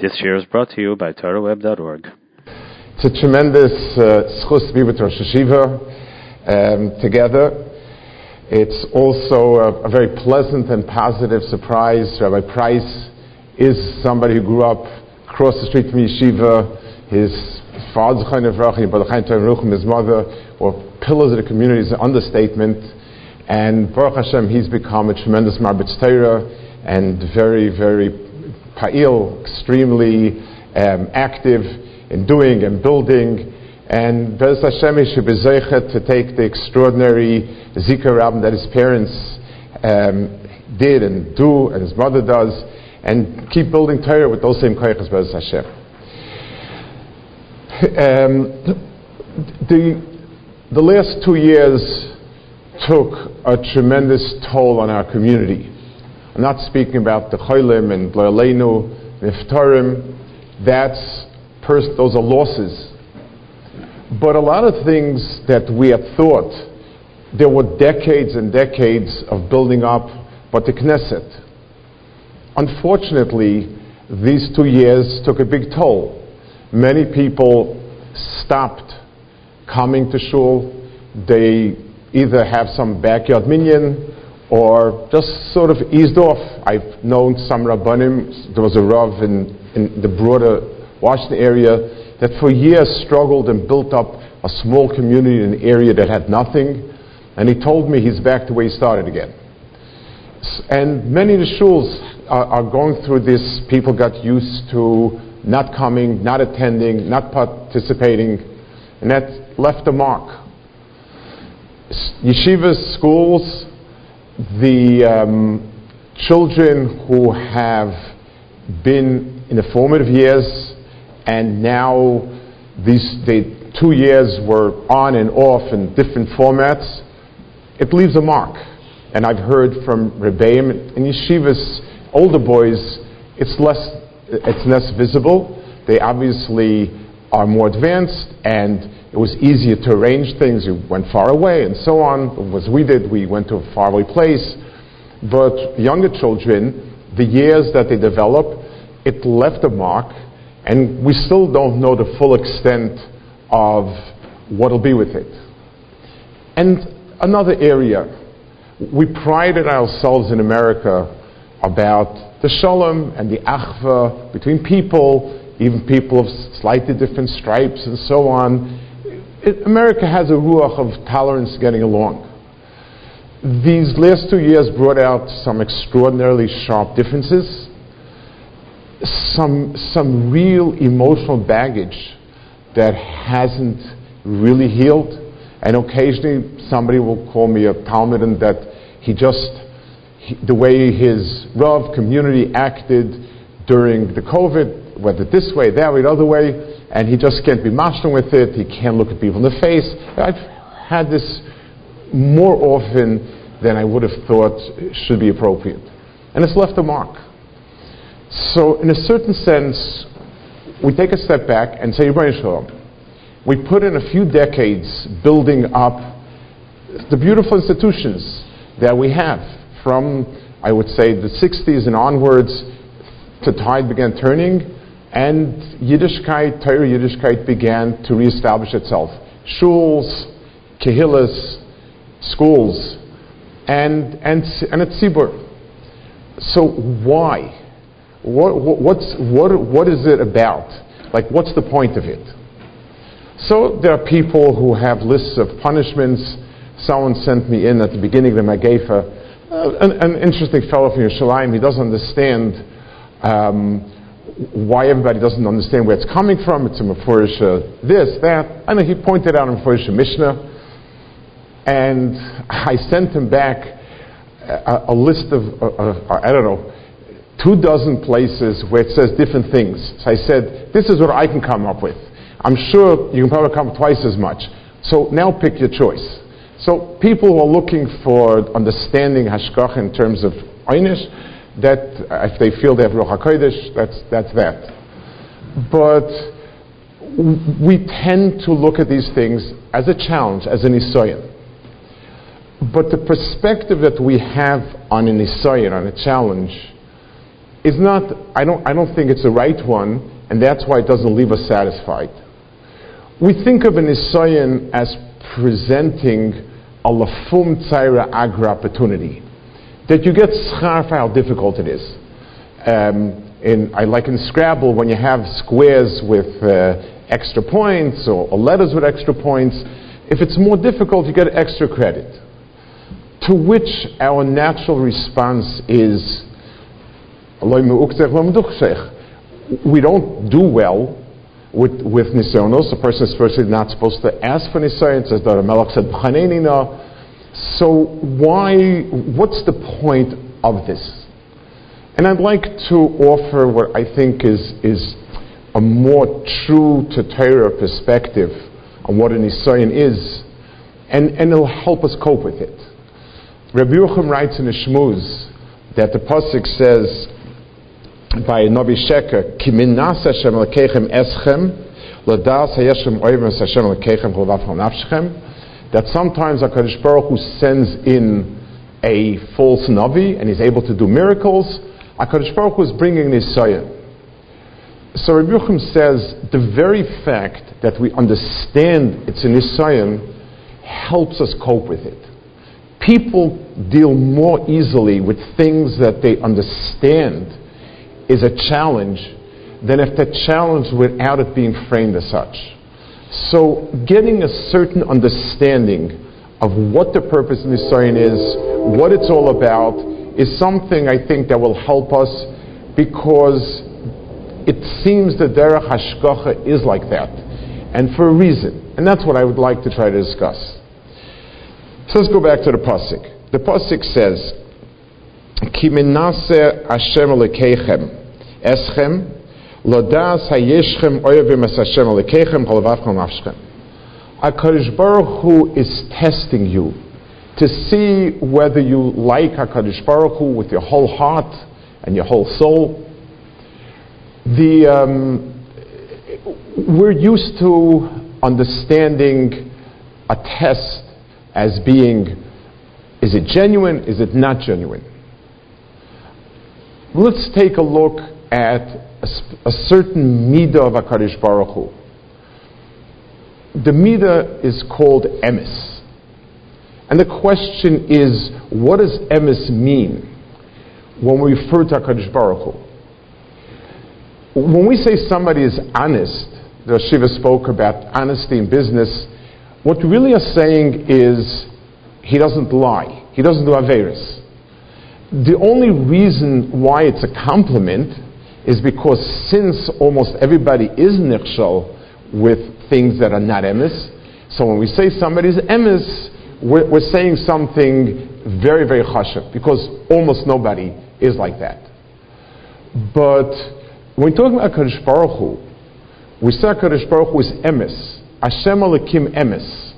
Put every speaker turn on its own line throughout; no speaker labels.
This year is brought to you by TorahWeb.org.
It's a tremendous schus to be with Rosh Hashiva um, together. It's also a, a, very pleasant and positive surprise. Rabbi Price is somebody who grew up across the street from Yeshiva. His of his mother, or pillars of the community is an understatement. And Baruch Hashem, he's become a tremendous Marbitz Torah and very, very pa'il, extremely um, active in doing and building. And Bez Hashem should be to take the extraordinary Zikr Rabbin that his parents um, did and do, and his mother does, and keep building Torah with those same koyachas Bez Hashem. Um, the, the last two years took a tremendous toll on our community. I'm not speaking about the Cholim and Bloyalenu, Niftarim. That's pers- those are losses. But a lot of things that we had thought, there were decades and decades of building up, but the Knesset. Unfortunately, these two years took a big toll. Many people stopped coming to shul. They either have some backyard minyan or just sort of eased off. I've known some rabbanim. There was a rav in, in the broader Washington area that for years struggled and built up a small community in an area that had nothing. And he told me he's back to where he started again. And many of the shuls are, are going through this. People got used to not coming, not attending, not participating, and that left a mark. Yeshivas, schools, the um, children who have been in the formative years and now these the two years were on and off in different formats, it leaves a mark. And I've heard from Rebbeim and yeshivas, older boys, it's less, it's less visible. They obviously are more advanced and it was easier to arrange things. You went far away and so on. As we did, we went to a faraway place. But younger children, the years that they develop, it left a mark, and we still don't know the full extent of what'll be with it. And another area, we prided ourselves in America about the shalom and the achva between people, even people of slightly different stripes and so on it, America has a ruach of tolerance getting along. These last two years brought out some extraordinarily sharp differences, some, some real emotional baggage that hasn't really healed. And occasionally somebody will call me a Talmud and that he just, he, the way his Rav community acted during the COVID, whether this way, that way, the other way, and he just can't be mashing with it. He can't look at people in the face. I've had this more often than I would have thought should be appropriate. And it's left a mark. So, in a certain sense, we take a step back and say, Shalom. We put in a few decades building up the beautiful institutions that we have from, I would say, the 60s and onwards, the tide began turning and Yiddishkeit, Torah Yiddishkeit began to reestablish itself. Shuls, kehillas, schools, and, and, and at Sibur. So why? What, what's, what, what is it about? Like, what's the point of it? So there are people who have lists of punishments. Someone sent me in at the beginning of the Magefa, uh, an, an, interesting fellow from Yerushalayim. He doesn't understand um, why everybody doesn't understand where it's coming from. It's a Mefurish this, that. I know he pointed out a Mefurish Mishnah. And I sent him back a, a list of, uh, uh, I don't know, two dozen places where it says different things. So I said, this is what I can come up with. I'm sure you can probably come up twice as much. So now pick your choice. So people who are looking for understanding Hashkach in terms of Einish, that uh, if they feel they have Ruach HaKodesh, that's, that's that. But we tend to look at these things as a challenge, as an Isayan. But the perspective that we have on an Isayan, on a challenge, is not, I don't, I don't think it's the right one, and that's why it doesn't leave us satisfied. We think of an Nisayan as presenting a lafum tzaira agra opportunity. That you get schar for how difficult it is. Um, in, I like in Scrabble when you have squares with uh, extra points or, or letters with extra points. If it's more difficult, you get extra credit. To which our natural response is, we don't do well with, with nisonos. A person is firstly not supposed to ask for nisonos, as the Melech said, So why, what's the point of this? And I'd like to offer what I think is, is a more true to Torah perspective on what an nisayon is, and, and it'll help us cope with it. Rabbi Yochum writes in the Shmuz that the pasuk says by Novi Sheker, "Ki min nas Hashem lekechem eschem, ladas hayeshem oivim Hashem lekechem cholav nafshchem." That sometimes Hakadosh Baruch Hu sends in a false navi and is able to do miracles. Hakadosh Baruch Hu is bringing this So Rabbi says the very fact that we understand it's a Nisayan helps us cope with it people deal more easily with things that they understand is a challenge than if the challenge without it being framed as such. So getting a certain understanding of what the purpose of Nisayan is, what it's all about, is something I think that will help us because it seems that Derech Hashgacha is like that, and for a reason. And that's what I would like to try to discuss. So let's go back to the pasuk. The pasuk says, "Ki minase Hashem eschem lodas hayeshchem oyavim es Hashem lekechem halavavchem nafshchem." Hakadosh Baruch Hu is testing you to see whether you like Hakadosh Baruch Hu with your whole heart and your whole soul. The um, we're used to understanding a test as being is it genuine, is it not genuine? Let's take a look at a, certain midah of HaKadosh Baruch Hu. The midah is called emes. And the question is, what does emes mean when we refer to HaKadosh Baruch Hu? When we say somebody is honest, the Shiva spoke about honesty in business, what we really are saying is he doesn't lie. He doesn't do Averis. The only reason why it's a compliment is because since almost everybody is nichshal with things that are not emes, so when we say somebody's emes, we're, we're saying something very, very chashav, because almost nobody is like that. But when we talk about Kadosh Baruch Hu, we say Kadosh Baruch Hu is emes. Hashem Elokim Emes.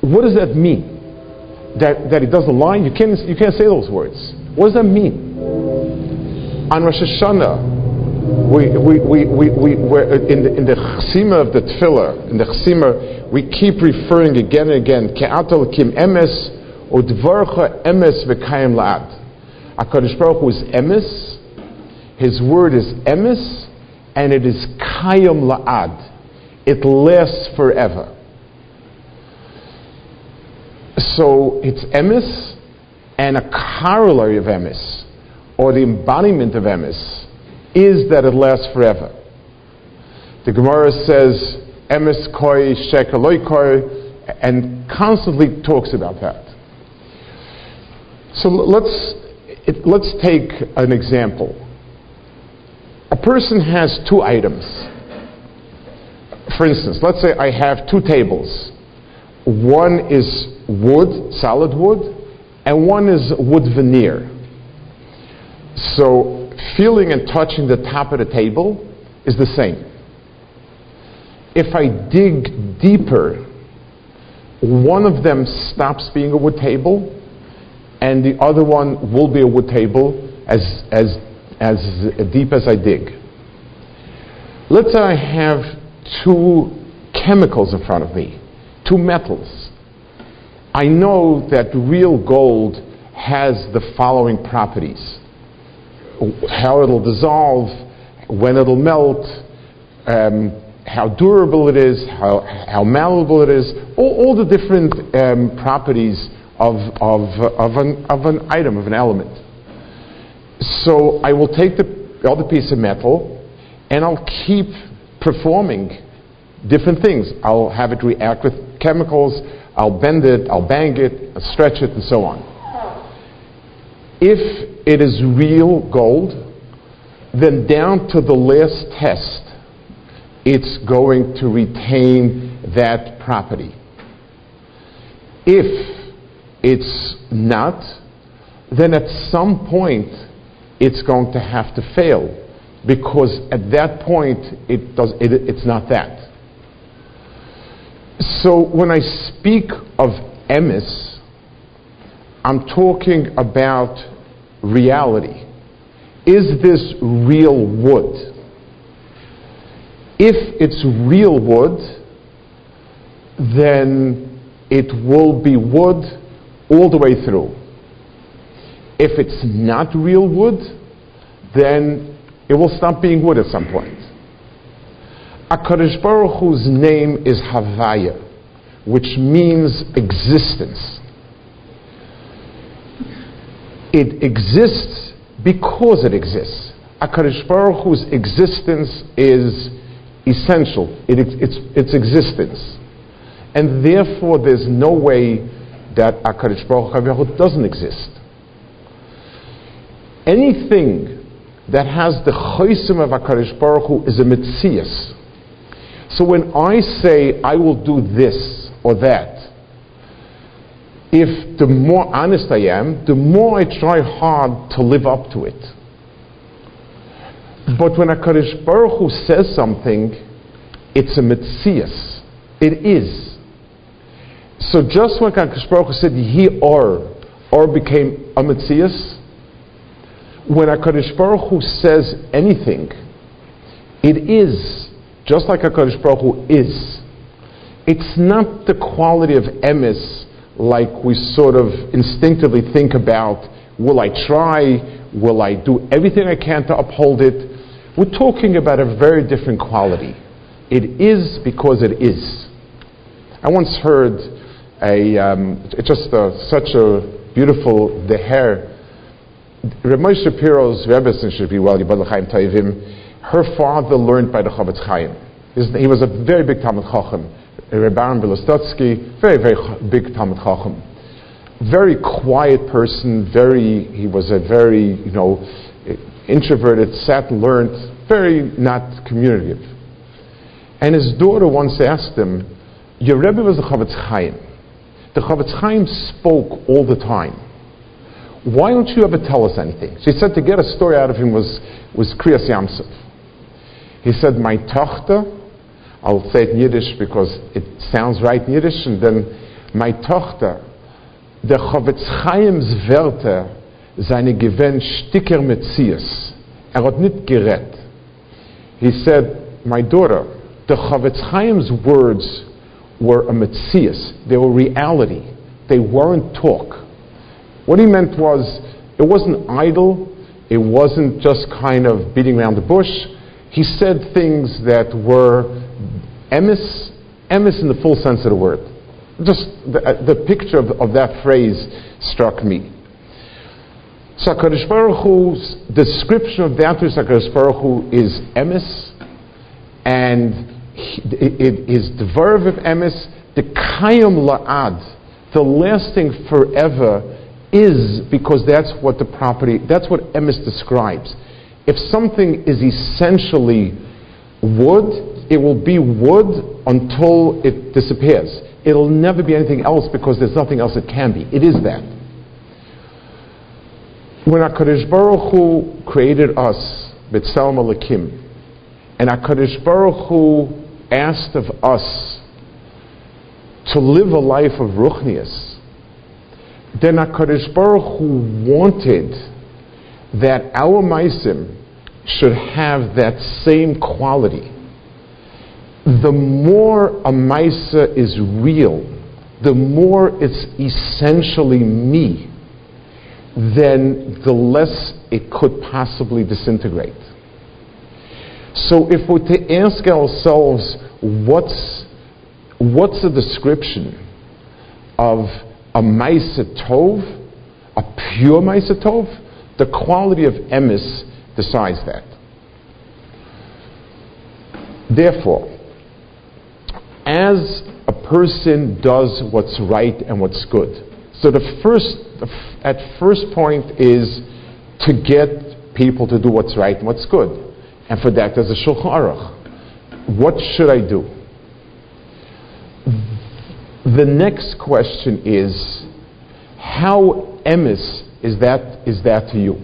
What does that mean? That, that it doesn't lie? You can't, you can't say those words. What does that mean? On Rosh Hashanah, we, we, we, we, we, in, the, in the chesima of the tefillah, in the chesima, we keep referring again and again, Ke'atal Kim Emes, or Dvarcha Emes V'kayim La'ad. HaKadosh Baruch Hu is Emes, His word is Emes, and it is Kayim La'ad it lasts forever. So it's emes, and a corollary of emes, or the embodiment of emes, is that it lasts forever. The Gemara says, emes koi shekaloi koi, and constantly talks about that. So let's, it, let's take an example. A person has two items for instance, let's say I have two tables. One is wood, solid wood, and one is wood veneer. So feeling and touching the top of the table is the same. If I dig deeper, one of them stops being a wood table, and the other one will be a wood table as, as, as deep as I dig. Let's say I have two chemicals in front of me, two metals. I know that real gold has the following properties. How it'll dissolve, when it'll melt, um, how durable it is, how, how malleable it is, all, all the different um, properties of, of, of, an, of an item, of an element. So I will take the other piece of metal and I'll keep performing different things. I'll have it react with chemicals, I'll bend it, I'll bang it, I'll stretch it, and so on. If it is real gold, then down to the last test, it's going to retain that property. If it's not, then at some point it's going to have to fail because at that point it does, it, it's not that. So when I speak of emes, I'm talking about reality. Is this real wood? If it's real wood, then it will be wood all the way through. If it's not real wood, then it will stop being wood at some point. HaKadosh Baruch Hu's name is Havaya, which means existence. It exists because it exists. HaKadosh Baruch Hu's existence is essential, it, it's, it's existence. And therefore, there's no way that HaKadosh Baruch Hu doesn't exist. Anything that has the chosim of HaKadosh Baruch Hu is a mitzias. So when I say I will do this or that, if the more honest I am, the more I try hard to live up to it. Mm. But when a HaKadosh Baruch Hu says something, it's a mitzias. It is. So just when HaKadosh Baruch Hu said, He or, or became a mitzias, when a HaKadosh Baruch Hu says anything, it is just like HaKadosh Baruch Hu is. It's not the quality of emes like we sort of instinctively think about, will I try? Will I do everything I can to uphold it? We're talking about a very different quality. It is because it is. I once heard a, um, just a, such a beautiful deher. Reb Shapiro's Rebbe should be well, Yibad Chaim Toivim her father learned by the Chofetz Chaim. He was a very big Talmud Chacham. Rebbaran Belostotsky, very, very big Talmud Chacham. Very quiet person, very, he was a very, you know, introverted, sat learned, very not communicative. And his daughter once asked him, Your Rebbe was the Chofetz Chaim. The Chofetz Chaim spoke all the time. Why don't you ever tell us anything? She said to get a story out of him was, was Kriyas Yamsuf. He said, My Tochter, I'll say it in Yiddish because it sounds right in Yiddish, and then, My Tochter, der Chofetz Chaim's Werte, seine Gewinn Sticker Metzias. Er hat nicht. He said, My daughter, the Chofetz Chaim's words were a Metzias. They were reality. They weren't talk. What he meant was, it wasn't idle, it wasn't just kind of beating around the bush he said things that were emes, emes in the full sense of the word. Just the, uh, the picture of, of, that phrase struck me. So HaKadosh description of that which HaKadosh Baruch is emis, and it, is the verb of emes, the kayam la'ad, the lasting forever, is because that's what the property, that's what emes describes if something is essentially wood, it will be wood until it disappears. It'll never be anything else because there's nothing else it can be. It is that. When HaKadosh Baruch Hu created us, B'Tselem Elokim, and HaKadosh Baruch Hu asked of us to live a life of ruchnias, then HaKadosh Baruch Hu wanted that our meisim should have that same quality. The more a maisa is real, the more it's essentially me, then the less it could possibly disintegrate. So if we're to ask ourselves, what's, what's a description of a Maisa Tov, a pure Maisa Tov? The quality of emes decides that. Therefore, as a person does what's right and what's good, so the first, at first point is to get people to do what's right and what's good. And for that, there's a Shulchan Aruch. What should I do? The next question is, how emes is that, is that to you?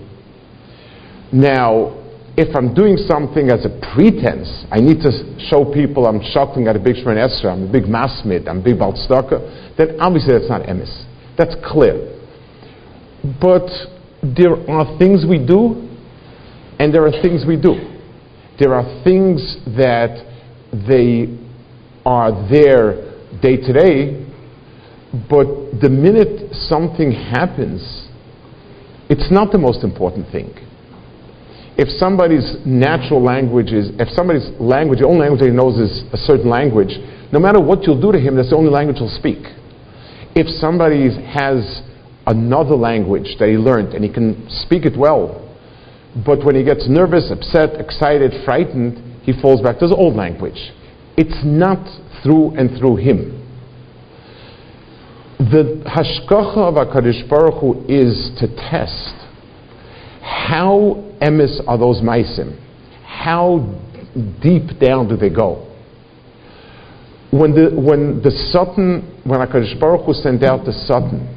Now, if I'm doing something as a pretense, I need to show people I'm shouting at a big Shemon Esra, I'm a big Masmid, I'm a big Baltstaka, then obviously that's not emes. That's clear. But there are things we do, and there are things we do. There are things that they are there day to day, but the minute something happens, it's not the most important thing. If somebody's natural language is, if somebody's language, the only language he knows is a certain language, no matter what you'll do to him, that's the only language he'll speak. If somebody has another language that he learned and he can speak it well, but when he gets nervous, upset, excited, frightened, he falls back to his old language. It's not through and through him. The hashkacha of HaKadosh Baruch Hu is to test how emes are those maisim? How deep down do they go? When the, when the Satan, when HaKadosh Baruch Hu sent out the Satan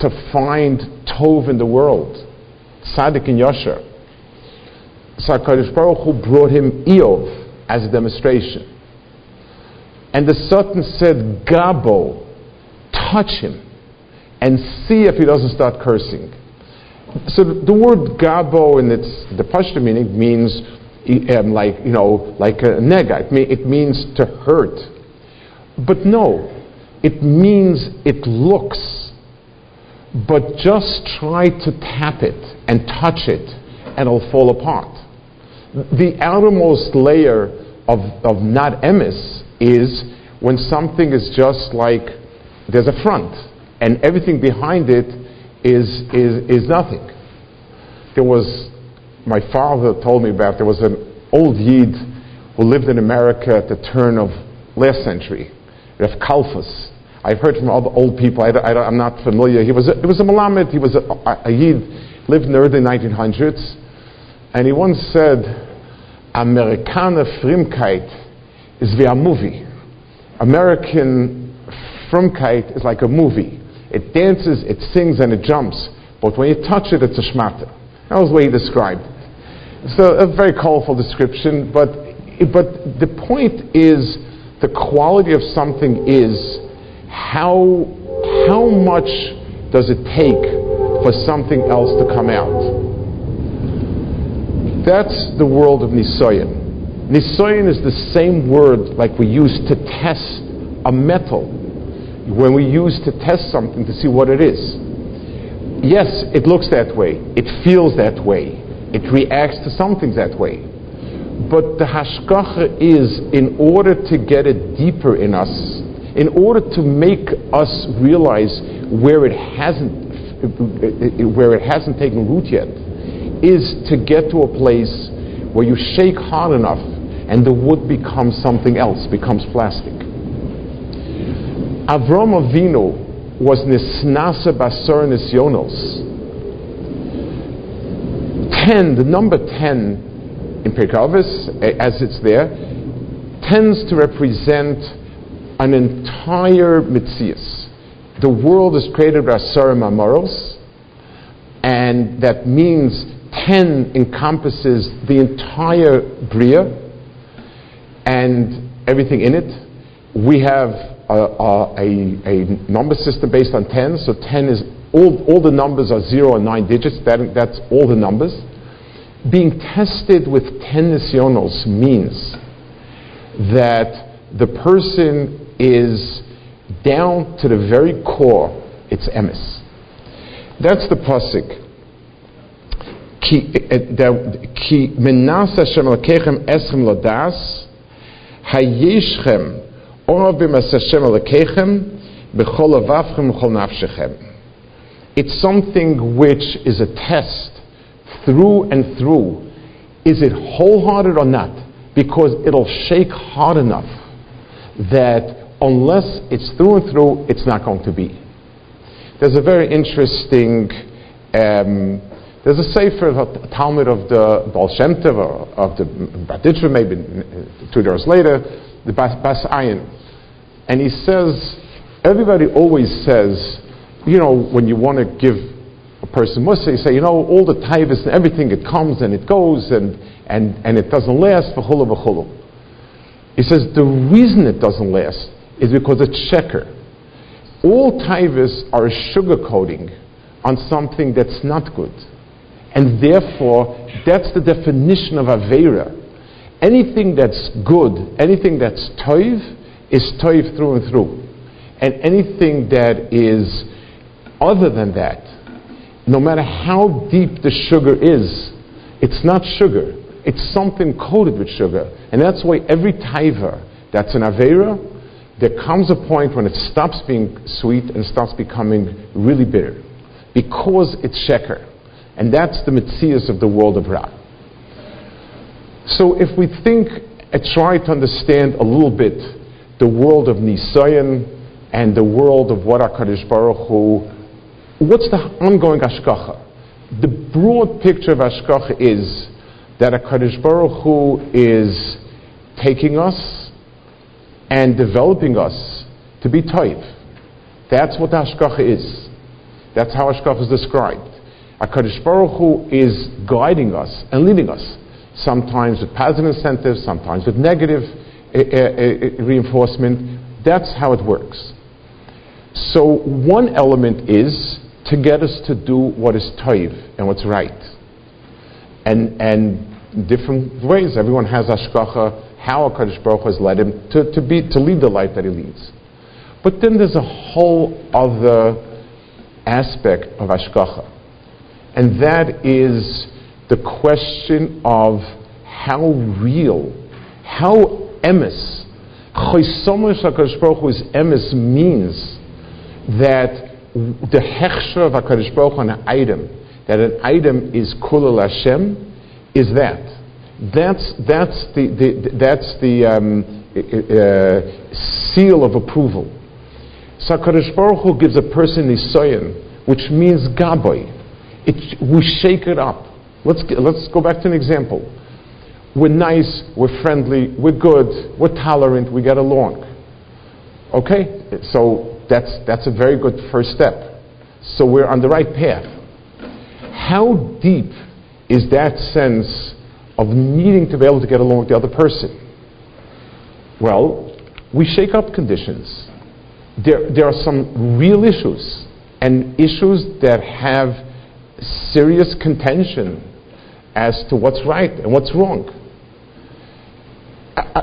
to find Tov in the world, Tzaddik and Yasher, so HaKadosh Baruch Hu brought him Eov as a demonstration. And the Satan said, Gabo, touch him and see if he doesn't start cursing. So the word Gabo in its the Pashto meaning means um, like you know like a nega. It, mean, it means to hurt, but no, it means it looks. But just try to tap it and touch it, and it'll fall apart the outermost layer of, of not emes is when something is just like there's a front and everything behind it is, is, is nothing. There was, my father told me about, there was an old Yid who lived in America at the turn of last century, Rav Kalfas. I've heard from other old people, I, am not familiar. He was a, he was a Malamed, he was a, a, a Yid, lived in the early 1900s, and he once said, Amerikaner Frömmkeit is wie a movie. American Frömmkeit is like a movie. It dances, it sings, and it jumps. But when you touch it, it's a schmatter. That was the way he described it. So a very colorful description, but, but the point is the quality of something is how, how much does it take for something else to come out? That's the world of Nisoyan. Nisoyan is the same word like we use to test a metal when we use to test something to see what it is. Yes, it looks that way, it feels that way, it reacts to something that way. But the hashkacha is in order to get it deeper in us, in order to make us realize where it hasn't where it hasn't taken root yet is to get to a place where you shake hard enough and the wood becomes something else, becomes plastic. Avram Avinu was nisnasa basar nisyonos. Ten, the number ten in Pirkei eh, as it's there, tends to represent an entire mitzias. The world is created by Asar Mamoros, and that means 10 encompasses the entire Bria and everything in it. We have a, a, a, number system based on 10, so 10 is all, all the numbers are 0 and 9 digits, that, that's all the numbers. Being tested with 10 nisyonos means that the person is down to the very core, it's emes. That's the pasuk. Ki menas Hashem lodas hayeshchem It's something which is a test through and through. Is it wholehearted or not? Because it'll shake hard enough that unless it's through and through, it's not going to be. There's a very interesting, um, there's a sefer, Talmud of the Baal of the Baditra, maybe two years later, the Bas, Ayin. And he says, everybody always says, you know, when you want to give a person musa, you say, you know, all the taivas and everything, it comes and it goes and, and, and it doesn't last, v'chulu v'chulu. He says the reason it doesn't last is because it's sheker. All taivas are sugar coating on something that's not good. And therefore, that's the definition of Avera. Anything that's good, anything that's toiv, is toiv through and through. And anything that is other than that, no matter how deep the sugar is, it's not sugar. It's something coated with sugar. And that's why every taiva that's an Avera, there comes a point when it stops being sweet and starts becoming really bitter. Because it's sheker. And that's the mitzias of the world of Ra. So if we think and try to understand a little bit the world of Nisayan and the world of what HaKadosh Baruch Hu what's the ongoing Ashkacha? The broad picture of Ashkacha is that a Kaddish Baruch Hu is taking us and developing us to be type. That's what Ashkacha is. That's how Ashkacha is described. A Kaddish Baruch Hu is guiding us and leading us, sometimes with positive incentives, sometimes with negative uh, uh, uh, reinforcement. That's how it works. So, one element is to get us to do what is toiv and what's right. And, and different ways. Everyone has ashkacha, how a HaKadosh Baruch has led him to, to, be, to lead the life that he leads. But then there's a whole other aspect of ashkacha. And that is the question of how real, how emes, Chosomosh HaKadosh Baruch Hu's emes means that the hechsher of HaKadosh Baruch on an item, that an item is kulal Hashem, is that. That's, that's the, the that's the um, uh, seal of approval. So HaKadosh Baruch Hu gives a person nisoyan, which means gaboy. We shake it up. Let's, let's go back to an example. We're nice, we're friendly, we're good, we're tolerant, we get along. Okay? So that's, that's a very good first step. So we're on the right path. How deep is that sense of needing to be able to get along with the other person? Well, we shake up conditions. There, there are some real issues and issues that have serious contention as to what's right and what's wrong.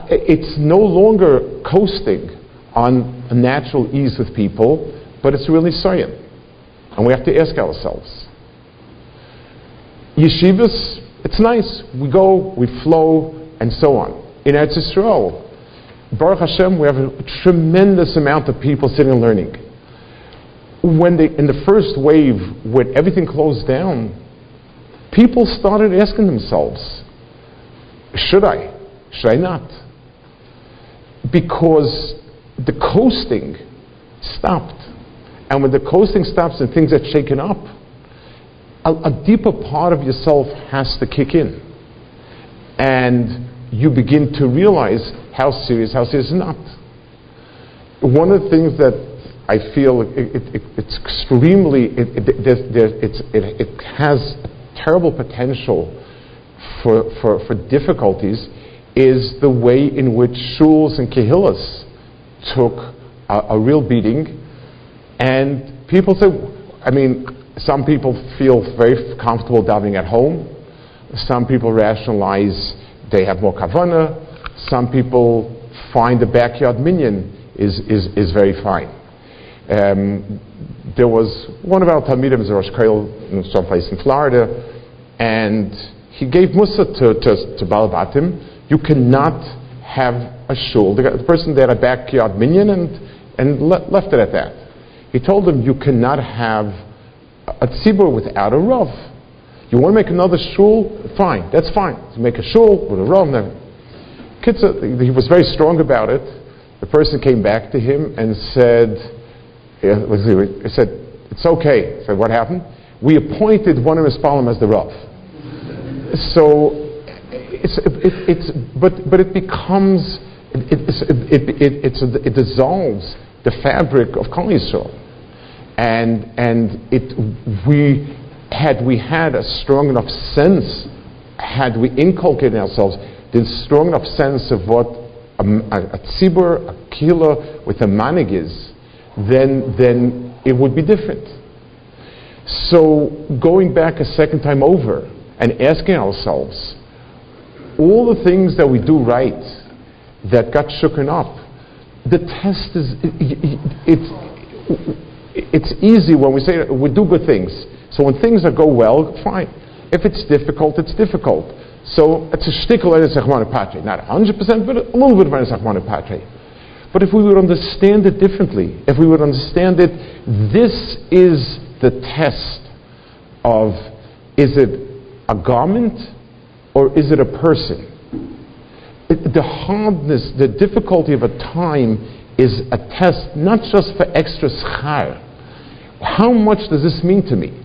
It's no longer coasting on a natural ease with people, but it's really sayin. And we have to ask ourselves. Yeshivas, it's nice. We go, we flow, and so on. In Eretz Yisrael, Baruch Hashem, we have a tremendous amount of people sitting and learning. When they, in the first wave, when everything closed down, people started asking themselves, should I? Should I not? Because the coasting stopped. And when the coasting stops and things are shaken up, a, a, deeper part of yourself has to kick in. And you begin to realize how serious, how serious is not. One of the things that I feel it, it, it, it's extremely, it, has terrible potential for, for, for difficulties is the way in which shuls and kehillas took a, a real beating. And people say, I mean, some people feel very comfortable davening at home. Some people rationalize they have more kavana. Some people find the backyard minyan is, is, is very fine. Um, there was one of our Talmidim, was Rosh Koil, in someplace in Florida, and he gave Musa to, to, to Balabatim, you cannot have a shul. The, the person there had a backyard minyan and, and le- left it at that. He told them, you cannot have a tzibur without a rav. You want to make another shul? Fine, that's fine. You make a shul with a rav. Kitza, uh, he was very strong about it. The person came back to him and said, he said, it's okay. He said, what happened? We appointed one of his Palim as the Rav. So, it's, it, it's, but, but it becomes, it, it, it, it dissolves the fabric of Kol. And, and it, we, had we had a strong enough sense, had we inculcated ourselves, the strong enough sense of what a, a, a tzibur, a with a manig is, then, then it would be different. So going back a second time over and asking ourselves, all the things that we do right that got shooken up, the test is, it's, it's easy when we say we do good things. So when things go well, fine. If it's difficult, it's difficult. So it's a shtickle and a Not 100%, but a little bit of a patre. But if we would understand it differently, if we would understand it, this is the test of is it a garment or is it a person? It, the hardness, the difficulty of a time is a test not just for extra schar. How much does this mean to me?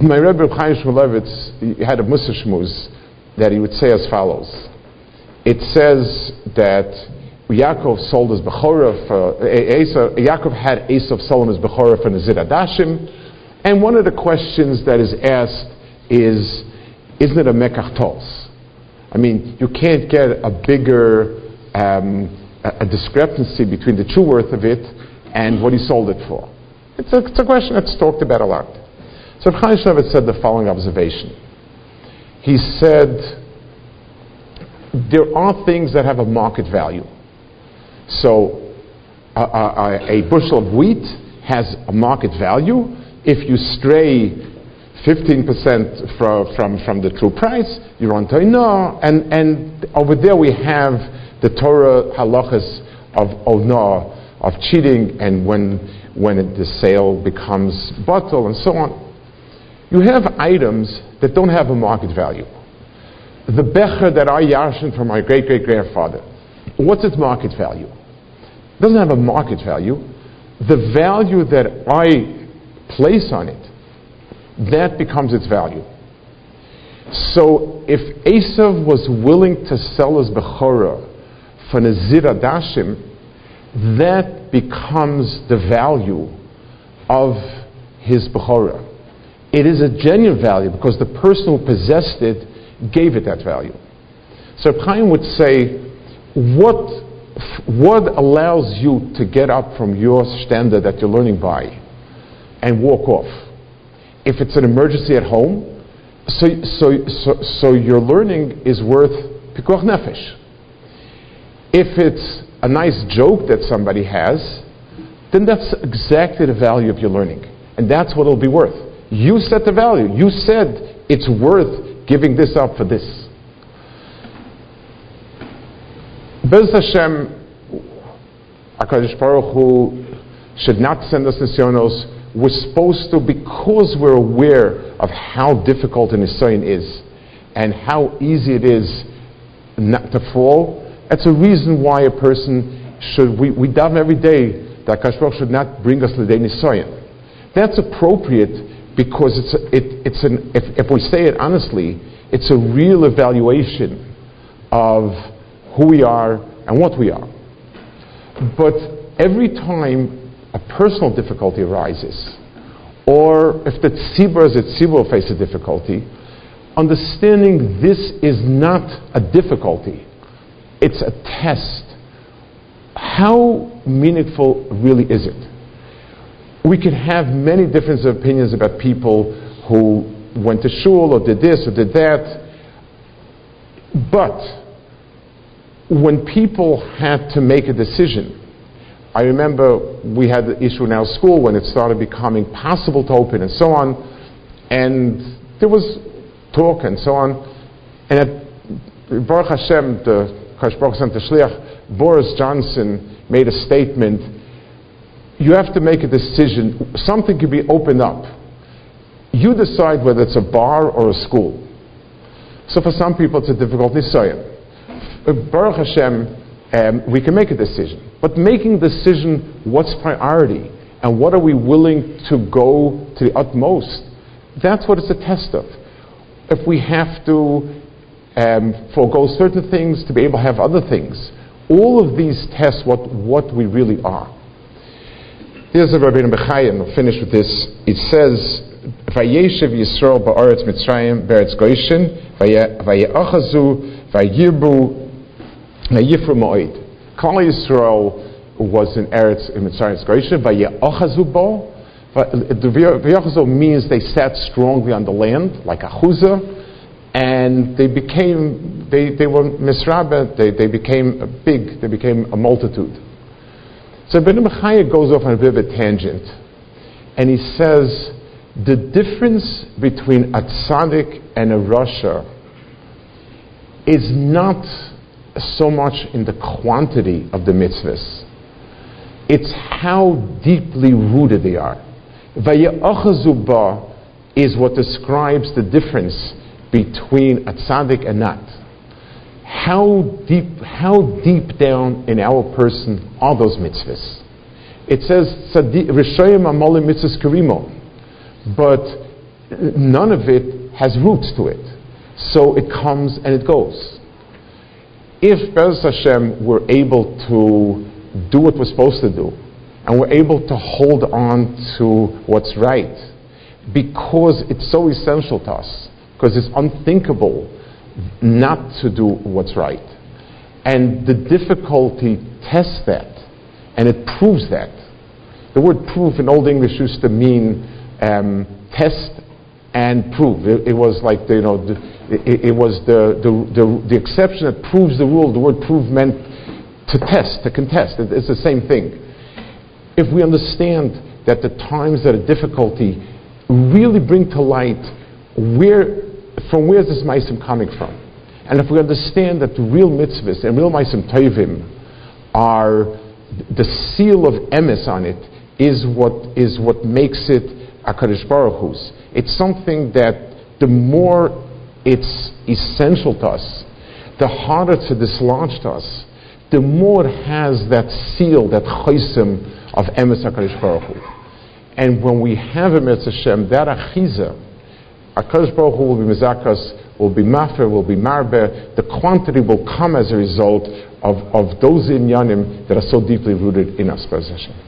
My Rebbe Chaim Shmulevitz had a Musa that he would say as follows. It says that Yaakov sold his Bechorah for, Esav, Yaakov had Esav sold his Bechorah for Nezid Adashim. And one of the questions that is asked is, isn't it a Mekach Tos? I mean, you can't get a bigger um, a, a, discrepancy between the true worth of it and what he sold it for. It's a, it's a question that's talked about a lot. So Chaim Shmulevitz said the following observation. He said, there are things that have a market value. So a, a, a bushel of wheat has a market value. If you stray 15% from, from, from the true price, you're on Toinah. And, and over there we have the Torah halachas of Onah, of cheating, and when, when it, the sale becomes bottle and so on. You have items that don't have a market value. The becher that I yarshin from my great great grandfather, what's its market value? It doesn't have a market value. The value that I place on it, that becomes its value. So if Esav was willing to sell his Bechorah for Nezid Adashim, that becomes the value of his Bechorah. It is a genuine value because the person who possessed it gave it that value. So Chaim would say, what what allows you to get up from your standard that you're learning by and walk off? If it's an emergency at home, so, so, so, so your learning is worth pikuach nefesh. If it's a nice joke that somebody has, then that's exactly the value of your learning. And that's what it'll be worth. You set the value. You said it's worth giving this up for this. Bez Hashem, HaKadosh Baruch Hu should not send us nisyonos. We're supposed to, because we're aware of how difficult an Nisayon is and how easy it is not to fall, that's a reason why a person should, we, we daven every day that Baruch should not bring us the day Nisayon. That's appropriate because it's, a, it, it's an, if, if we say it honestly, it's a real evaluation of who we are and what we are. But every time a personal difficulty arises, or if the tzibur as a face a difficulty, understanding this is not a difficulty, it's a test. How meaningful really is it? We can have many different opinions about people who went to shul or did this or did that, but when people had to make a decision I remember we had the issue in our school when it started becoming possible to open and so on, and there was talk and so on. And at Baruch Hashem, the Baruch Hashem, the Shliach, Boris Johnson made a statement. You have to make a decision. Something can be opened up. You decide whether it's a bar or a school. So for some people, it's a difficult nisayon. Baruch Hashem, um, we can make a decision. But making decision, what's priority? And what are we willing to go to the utmost? That's what it's a test of. If we have to um, forego certain things to be able to have other things, all of these test what, what we really are. Here's a Rabbi Bechayim, I'll finish with this. It says, Vayeshev Yisrael ba'aretz Mitzrayim be'eretz Goshen, vaye'achazu, vayirbu, vayifru mo'id. Kol Yisrael was in Eretz in Mitzrayim Goshen, vaye'achazu bo, the means they sat strongly on the land, like a and they became, they, they were misrabah, they, they became big, they became a multitude. So Ben Mechaya goes off on a bit of a tangent, and he says, the difference between a tzaddik and a rasha is not so much in the quantity of the mitzvahs. It's how deeply rooted they are. Vaya'achazuba is what describes the difference between a tzaddik and not. How deep, how deep down in our person are those mitzvahs? It says, Rishayim Amolim mitzvahs karimo, but none of it has roots to it. So it comes and it goes. If Bez Hashem were able to do what we're supposed to do, and we're able to hold on to what's right because it's so essential to us, because it's unthinkable not to do what's right. And the difficulty tests that, and it proves that. The word proof in Old English used to mean um, test and prove. It, it, was like, the, you know, the, it, it, was the, the, the, the, exception that proves the rule. The word prove meant to test, to contest. It, it's the same thing if we understand that the times that are difficulty really bring to light where, from where is this meisim coming from, and if we understand that the real mitzvahs and real meisim tovim are the seal of emes on it is what is what makes it a Baruch Hu's. It's something that the more it's essential to us, the harder to dislodge to us, the more it has that seal, that chaysim of Emes HaKadosh Baruch Hu. And when we have Emes Hashem, that achiza, HaKadosh Baruch Hu will be mizakas, will be mafer, will be marber, the quantity will come as a result of, of those inyanim that are so deeply rooted in us, Hashem.